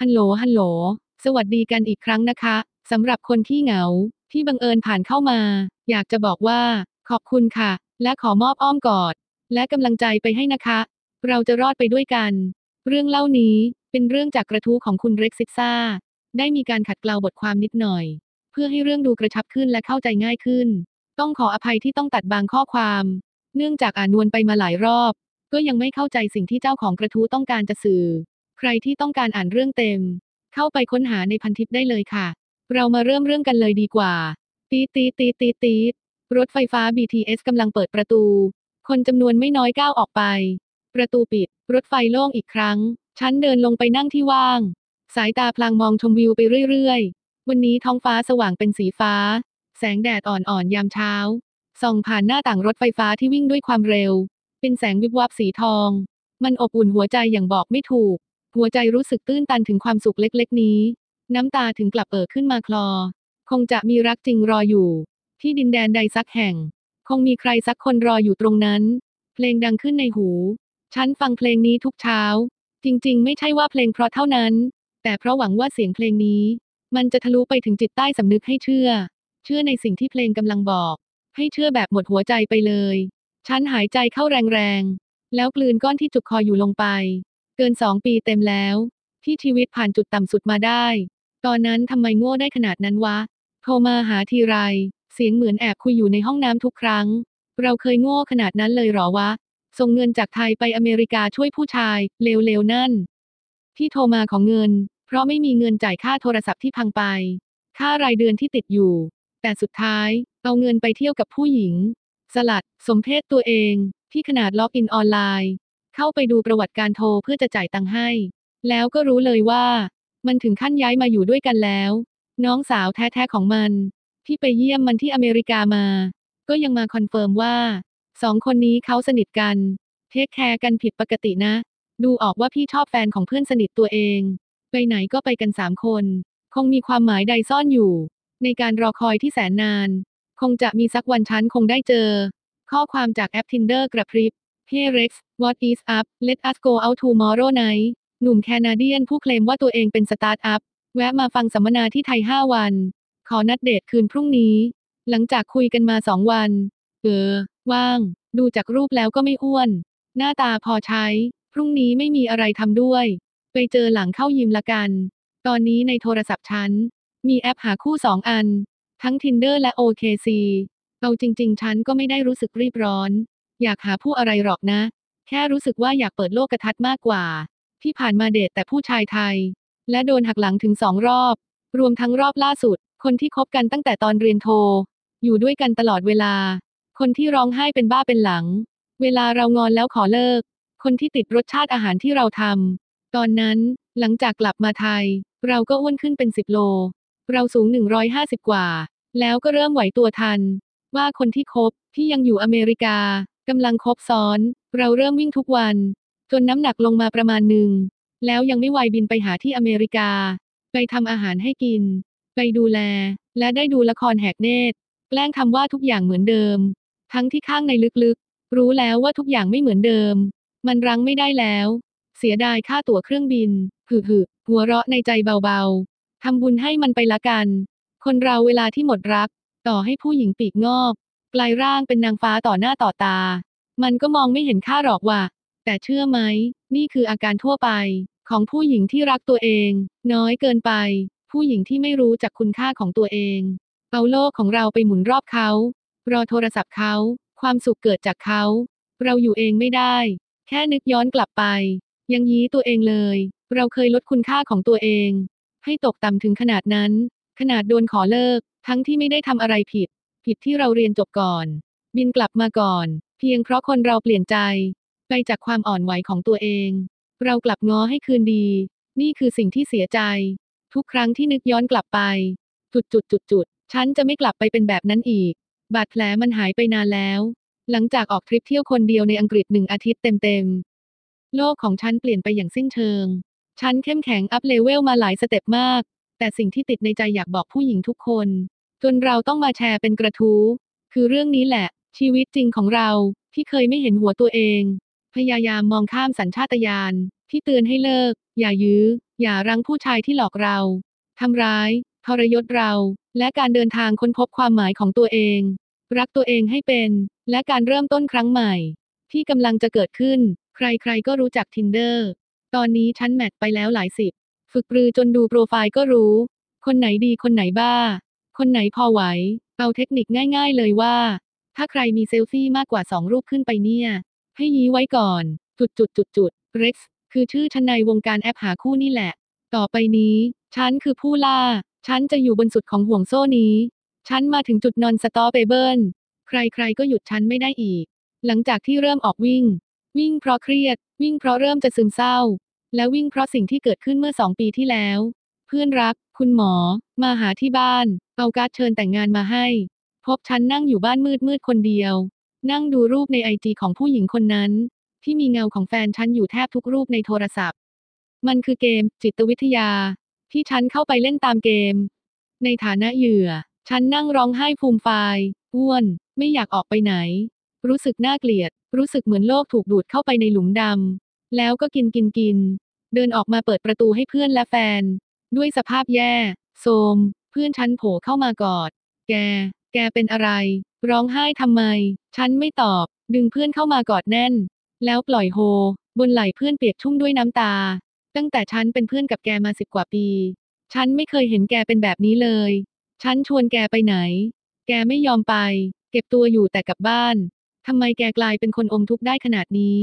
ฮัลโหล ฮัลโหล สวัสดีกันอีกครั้งนะคะสำหรับคนที่เหงา ที่บังเอิญผ่านเข้ามา อยากจะบอกว่า ขอบคุณค่ะ และขอมอบอ้อมกอด และกำลังใจไปให้นะคะ เราจะรอดไปด้วยกัน เรื่องเล่านี้เป็นเรื่องจากกระทู้ของคุณเร็กซิซ่า ได้มีการขัดเกลาบทความนิดหน่อย เพื่อให้เรื่องดูกระชับขึ้นและเข้าใจง่ายขึ้น ต้องขออภัยที่ต้องตัดบางข้อความ เนื่องจากอ่านวนไปมาหลายรอบ ก็ยังไม่เข้าใจสิ่งที่เจ้าของกระทู้ต้องการจะสื่อ ใครที่ต้องการอ่านเรื่องเต็ม เข้าไปค้นหาในพันทิปได้เลยค่ะ เรามาเริ่มเรื่องกันเลยดีกว่า ตีตีตีตีตีรถไฟฟ้า BTS กำลังเปิดประตู คนจำนวนไม่น้อยก้าวออกไป ประตูปิด รถไฟโล่งอีกครั้ง ฉันเดินลงไปนั่งที่ว่าง สายตาพลางมองชมวิวไปเรื่อยๆ วันนี้ท้องฟ้าสว่างเป็นสีฟ้า แสงแดดอ่อนๆ ยามเช้า ส่องผ่านหน้าต่างรถไฟฟ้าที่วิ่งด้วยความเร็ว เป็นแสงวิบวับสีทอง มันอบอุ่นหัวใจอย่างบอกไม่ถูก หัวใจรู้สึกตื้นตันถึงความสุขเล็กๆนี้ น้ำตาถึงกลับเอ่อขึ้นมาคลอ คงจะมีรักจริงรออยู่ ที่ดินแดนใดสักแห่ง คงมีใครสักคนรออยู่ตรงนั้น เพลงดังขึ้นในหู ฉันฟังเพลงนี้ทุกเช้า จริง ๆ ไม่ใช่ว่าเพลงเพราะเท่านั้น แต่เพราะหวังว่าเสียงเพลงนี้ มันจะทะลุไปถึงจิตใต้สำนึกให้เชื่อ เชื่อในสิ่งที่เพลงกำลังบอก ให้เชื่อแบบหมดหัวใจไปเลย ฉันหายใจเข้าแรงๆแล้วกลืนก้อนที่จุกคออยู่ลงไป เกินสองปีเต็มแล้ว ที่ชีวิตผ่านจุดต่ำสุดมาได้ ตอนนั้นทำไมโง่ได้ขนาดนั้นวะ โทรมาหาทีไร เสียงเหมือนแอบคุยอยู่ในห้องน้ำทุกครั้ง เราเคยโง่ขนาดนั้นเลยหรอวะ ส่งเงินจากไทยไปอเมริกาช่วยผู้ชายเลวๆนั่น ที่โทรมาขอเงิน เพราะไม่มีเงินจ่ายค่าโทรศัพท์ที่พังไป ค่ารายเดือนที่ติดอยู่ แต่สุดท้ายเอาเงินไปเที่ยวกับผู้หญิง สลัด สมเพชตัวเองที่ขนาดล็อกอินออนไลน์ เข้าไปดูประวัติการโทรเพื่อจะจ่ายตังค์ให้ แล้วก็รู้เลยว่า มันถึงขั้นย้ายมาอยู่ด้วยกันแล้ว น้องสาวแท้ๆของมัน ที่ไปเยี่ยมมันที่อเมริกามา ก็ยังมา confirm ว่าสองคนนี้เขาสนิทกัน take care กันผิดปกตินะ ดูออกว่าพี่ชอบแฟนของเพื่อนสนิทตัวเอง ไปไหนก็ไปกันสามคน คงมีความหมายใดซ่อนอยู่ ในการรอคอยที่แสนนาน คงจะมีสักวันฉันคงได้เจอ ข้อความจากแอป Tinder กระพริบ Hey Rex what is up let us go out tomorrow night หนุ่ม Canadian ผู้เคลมว่าตัวเองเป็นสตาร์ทอัพ แวะมาฟังสัมมนาที่ไทย 5 วัน ขอนัดเดทคืนพรุ่งนี้ หลังจากคุยกันมาสองวัน เออ ว่าง ดูจากรูปแล้วก็ไม่อ้วน หน้าตาพอใช้ พรุ่งนี้ไม่มีอะไรทำด้วย ไปเจอหลังเข้ายิมละกัน ตอนนี้ในโทรศัพท์ฉัน มีแอปหาคู่สองอัน ทั้ง Tinder และ OKC เอาจริง ๆ ฉันก็ไม่ได้รู้สึกรีบร้อน อยากหาผู้อะไรหรอกนะ แค่รู้สึกว่าอยากเปิดโลกกระทัศน์มากกว่า ที่ผ่านมาเดทแต่ผู้ชายไทย และโดนหักหลังถึงสองรอบ รวมทั้งรอบล่าสุด คนที่คบกันตั้งแต่ตอนเรียนโท อยู่ด้วยกันตลอดเวลา คนที่ร้องไห้เป็นบ้าเป็นหลัง เวลาเรางอนแล้วขอเลิก คนที่ติดรสชาติอาหารที่เราทำตอนนั้นหลังจากกลับมาไทย เราก็อ้วนขึ้นเป็นสิบโล เราสูง 150 กว่า แล้วก็เริ่มไหวตัวทัน ว่าคนที่คบที่ยังอยู่อเมริกา กำลังคบซ้อน เราเริ่มวิ่งทุกวัน จนน้ำหนักลงมาประมาณหนึ่ง แล้วยังไม่ไวบินไปหาที่อเมริกา ไปทำอาหารให้กิน ไปดูแล และได้ดูละครแหกเนตร แกล้งทำว่าทุกอย่างเหมือนเดิม ทั้งที่ข้างในลึกๆ รู้แล้วว่าทุกอย่างไม่เหมือนเดิม มันรั้งไม่ได้แล้ว เสียดายค่าตั๋วเครื่องบินหึหึหัวเราะในใจเบาๆทำบุญให้มันไปละกัน คนเราเวลาที่หมดรัก ต่อให้ผู้หญิงปีกงอก ลายร่างเป็นนางฟ้าต่อหน้าต่อตา มันก็มองไม่เห็นค่าหรอกว่ะ แต่เชื่อไหม นี่คืออาการทั่วไป ของผู้หญิงที่รักตัวเอง น้อยเกินไป ผู้หญิงที่ไม่รู้จักคุณค่าของตัวเอง เอาโลกของเราไปหมุนรอบเขา รอโทรศัพท์เขา ความสุขเกิดจากเขา เราอยู่เองไม่ได้ แค่นึกย้อนกลับไป ยังยี้ตัวเองเลย เราเคยลดคุณค่าของตัวเอง ให้ตกต่ำถึงขนาดนั้น ขนาดโดนขอเลิก ทั้งที่ไม่ได้ทำอะไรผิด ผิดที่เราเรียนจบก่อน บินกลับมาก่อน เพียงเพราะคนเราเปลี่ยนใจ ไปจากความอ่อนไหวของตัวเอง เรากลับง้อให้คืนดี นี่คือสิ่งที่เสียใจ ทุกครั้งที่นึกย้อนกลับไป จุดจุดจุดจุดฉันจะไม่กลับไปเป็นแบบนั้นอีก บาดแผลมันหายไปนานแล้ว หลังจากออกทริปเที่ยวคนเดียวในอังกฤษหนึ่งอาทิตย์เต็มๆ โลกของฉันเปลี่ยนไปอย่างสิ้นเชิง ฉันเข้มแข็ง up level มาหลาย step มาก แต่สิ่งที่ติดในใจอยากบอกผู้หญิงทุกคน จนเราต้องมาแชร์เป็นกระทู้ คือเรื่องนี้แหละ ชีวิตจริงของเราที่เคยไม่เห็นหัวตัวเอง พยายามมองข้ามสัญชาตญาณที่เตือนให้เลิก อย่ายื้อ อย่ารั้งผู้ชายที่หลอกเราทำร้ายทรยศเรา และการเดินทางค้นพบความหมายของตัวเอง รักตัวเองให้เป็น และการเริ่มต้นครั้งใหม่ ที่กำลังจะเกิดขึ้น ใครๆก็รู้จัก Tinder ตอนนี้ฉัน match ไปแล้วหลายสิบ ฝึกปรือจนดูโปรไฟล์ก็รู้ คนไหนดีคนไหนบ้า คนไหนพอไหว เอาเทคนิคง่าย ๆ เลยว่า ถ้าใครมีเซลฟี่มากกว่าสองรูปขึ้นไปเนี่ย ให้ยี้ไว้ก่อน จุดจุดจุดจุด Rex คือชื่อฉันในวงการแอปหาคู่นี่แหละ ต่อไปนี้ ฉันคือผู้ล่า ฉันจะอยู่บนสุดของห่วงโซ่นี้ ฉันมาถึงจุด non-stoppable ใครๆก็หยุดฉันไม่ได้อีก หลังจากที่เริ่มออกวิ่ง วิ่งเพราะเครียด วิ่งเพราะเริ่มจะซึมเศร้า และวิ่งเพราะสิ่งที่เกิดขึ้นเมื่อสองปีที่แล้ว เพื่อนรัก คุณหมอ มาหาที่บ้าน เอาการ์ดเชิญแต่งงานมาให้ พบฉันนั่งอยู่บ้านมืดมืดคนเดียว นั่งดูรูปในไอจีของผู้หญิงคนนั้น ที่มีเงาของแฟนฉันอยู่แทบทุกรูปในโทรศัพท์ มันคือเกมจิตวิทยา ที่ฉันเข้าไปเล่นตามเกม ในฐานะเหยื่อ ฉันนั่งร้องไห้ฟูมฟายอ้วน ไม่อยากออกไปไหน รู้สึกน่าเกลียด รู้สึกเหมือนโลกถูกดูดเข้าไปในหลุมดำแล้วก็กินกินกิน เดินออกมาเปิดประตูให้เพื่อนและแฟน ด้วยสภาพแย่ โทมเพื่อนฉันโผล่เข้ามากอด แก แกเป็นอะไร ร้องไห้ทำไม ฉันไม่ตอบ ดึงเพื่อนเข้ามากอดแน่น แล้วปล่อยโฮ บนไหล่เพื่อนเปียกชุ่มด้วยน้ำตา ตั้งแต่ฉันเป็นเพื่อนกับแกมาสิบกว่าปี ฉันไม่เคยเห็นแกเป็นแบบนี้เลย ฉันชวนแกไปไหน แกไม่ยอมไป เก็บตัวอยู่แต่กับบ้านทำไมแกกลายเป็นคนอมทุกข์ได้ขนาดนี้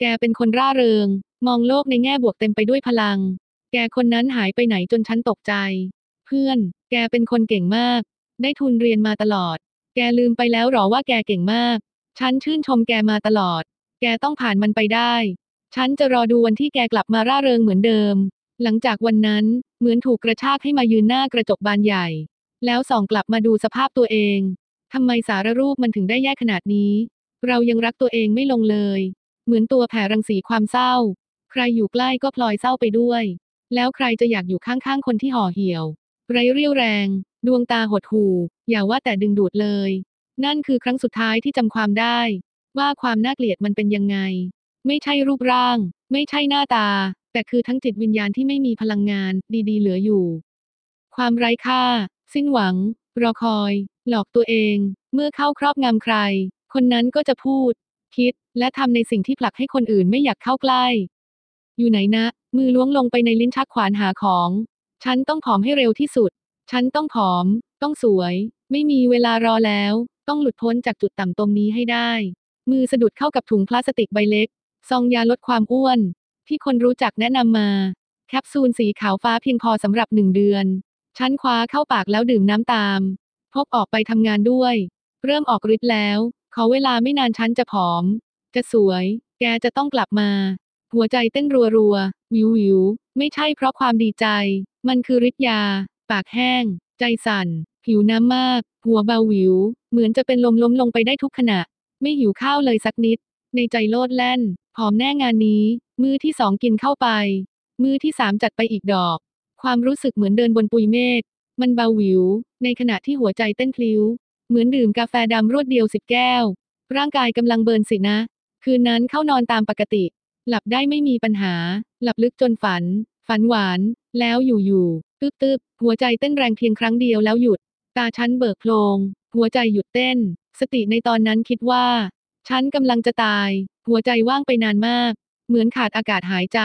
แกเป็นคนร่าเริง มองโลกในแง่บวกเต็มไปด้วยพลัง แกคนนั้นหายไปไหนจนฉันตกใจ เพื่อน แกเป็นคนเก่งมาก ได้ทุนเรียนมาตลอด แกลืมไปแล้วหรอว่าแกเก่งมาก ฉันชื่นชมแกมาตลอด แกต้องผ่านมันไปได้ ฉันจะรอดูวันที่แกกลับมาร่าเริงเหมือนเดิม หลังจากวันนั้นเหมือนถูกกระชากให้มายืนหน้ากระจกบานใหญ่ แล้วส่องกลับมาดูสภาพตัวเองทำไมสารรูปมันถึงได้แย่ขนาดนี้ เรายังรักตัวเองไม่ลงเลย เหมือนตัวแผ่รังสีความเศร้า ใครอยู่ใกล้ก็พลอยเศร้าไปด้วย แล้วใครจะอยากอยู่ข้างๆคนที่ห่อเหี่ยว ไร้เรี่ยวแรง ดวงตาหดหู่ อย่าว่าแต่ดึงดูดเลย นั่นคือครั้งสุดท้ายที่จำความได้ ว่าความน่าเกลียดมันเป็นยังไง ไม่ใช่รูปร่าง ไม่ใช่หน้าตา แต่คือทั้งจิตวิญญาณที่ไม่มีพลังงานดี ๆ เหลืออยู่ ความไร้ค่า สิ้นหวัง รอคอย หลอกตัวเอง เมื่อเข้าครอบงำใคร คนนั้นก็จะพูด คิด และทำในสิ่งที่ผลักให้คนอื่นไม่อยากเข้าใกล้ อยู่ไหนนะ มือล้วงลงไปในลิ้นชักขวานหาของ ฉันต้องผอมให้เร็วที่สุด ฉันต้องผอม ต้องสวย ไม่มีเวลารอแล้ว ต้องหลุดพ้นจากจุดต่ำตรงนี้ให้ได้ มือสะดุดเข้ากับถุงพลาสติกใบเล็ก ซองยาลดความอ้วน ที่คนรู้จักแนะนำมา แคปซูลสีขาวฟ้าเพียงพอสำหรับหนึ่งเดือน ฉันคว้าเข้าปากแล้วดื่มน้ำตาม พบออกไปทำงานด้วย เริ่มออกฤทธิ์แล้ว ขอเวลาไม่นานฉันจะผอม จะสวย แกจะต้องกลับมา หัวใจเต้นรัวๆ วิววิวๆไม่ใช่เพราะความดีใจ มันคือฤทธิ์ยา ปากแห้ง ใจสั่น หิวน้ำมาก หัวเบาวิว เหมือนจะเป็นลมล้มลงไปได้ทุกขณะ ไม่หิวข้าวเลยสักนิด ในใจโลดแล่น ผอมแน่งานนี้ มือที่สองกินเข้าไป มือที่สามจัดไปอีกดอก ความรู้สึกเหมือนเดินบนปุยเมฆ มันเบาวิว ในขณะที่หัวใจเต้นพลิ้ว เหมือนดื่มกาแฟดำรวดเดียวสิบแก้ว ร่างกายกำลังเบิร์นสินะ คืนนั้นเข้านอนตามปกติ หลับได้ไม่มีปัญหา หลับลึกจนฝัน ฝันหวาน แล้วอยู่ๆตึบตึบๆหัวใจเต้นแรงเพียงครั้งเดียวแล้วหยุด ตาฉันเบิกโพลง หัวใจหยุดเต้น สติในตอนนั้นคิดว่า ฉันกำลังจะตาย หัวใจว่างไปนานมาก เหมือนขาดอากาศหายใจ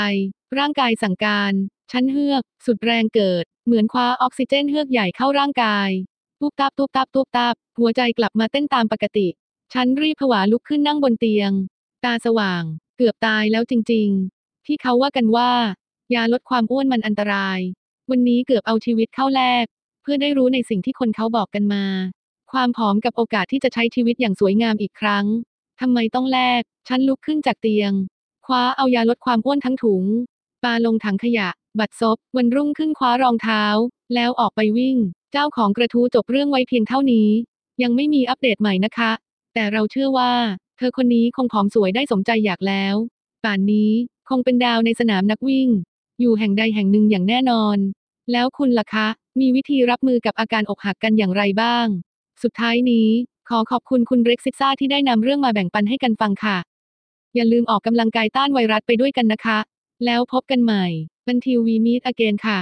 ร่างกายสั่งการ ฉันเฮือก สุดแรงเกิด เหมือนคว้าออกซิเจนเฮือกใหญ่เข้าร่างกายตูบตับตูบตับตูบตับ หัวใจกลับมาเต้นตามปกติ ฉันรีบผวาลุกขึ้นนั่งบนเตียง ตาสว่างเกือบตายแล้วจริง ๆ ที่เขาว่ากันว่า ยาลดความอ้วนมันอันตราย วันนี้เกือบเอาชีวิตเข้าแลกเพื่อได้รู้ในสิ่งที่คนเขาบอกกันมา ความผอมกับโอกาสที่จะใช้ชีวิตอย่างสวยงามอีกครั้งทำไมต้องแลกฉันลุกขึ้นจากเตียง คว้าเอายาลดความอ้วนทั้งถุงปาลงถังขยะ บัดซบ วันรุ่งขึ้นคว้ารองเท้า แล้วออกไปวิ่ง เจ้าของกระทู้จบเรื่องไว้เพียงเท่านี้ ยังไม่มีอัปเดตใหม่นะคะ แต่เราเชื่อว่า ธอคนนี้คงผอมสวยได้สมใจอยากแล้ว ป่านนี้คงเป็นดาวในสนามนักวิ่ง อยู่แห่งใดแห่งหนึ่งอย่างแน่นอน แล้วคุณล่ะคะ มีวิธีรับมือกับอาการอกหักกันอย่างไรบ้าง สุดท้ายนี้ ขอขอบคุณคุณเร็กซิซ่าที่ได้นำเรื่องมาแบ่งปันให้กันฟังค่ะ อย่าลืมออกกำลังกายต้านไวรัสไปด้วยกันนะคะ แล้วพบกันใหม่ Until we meet again ค่ะ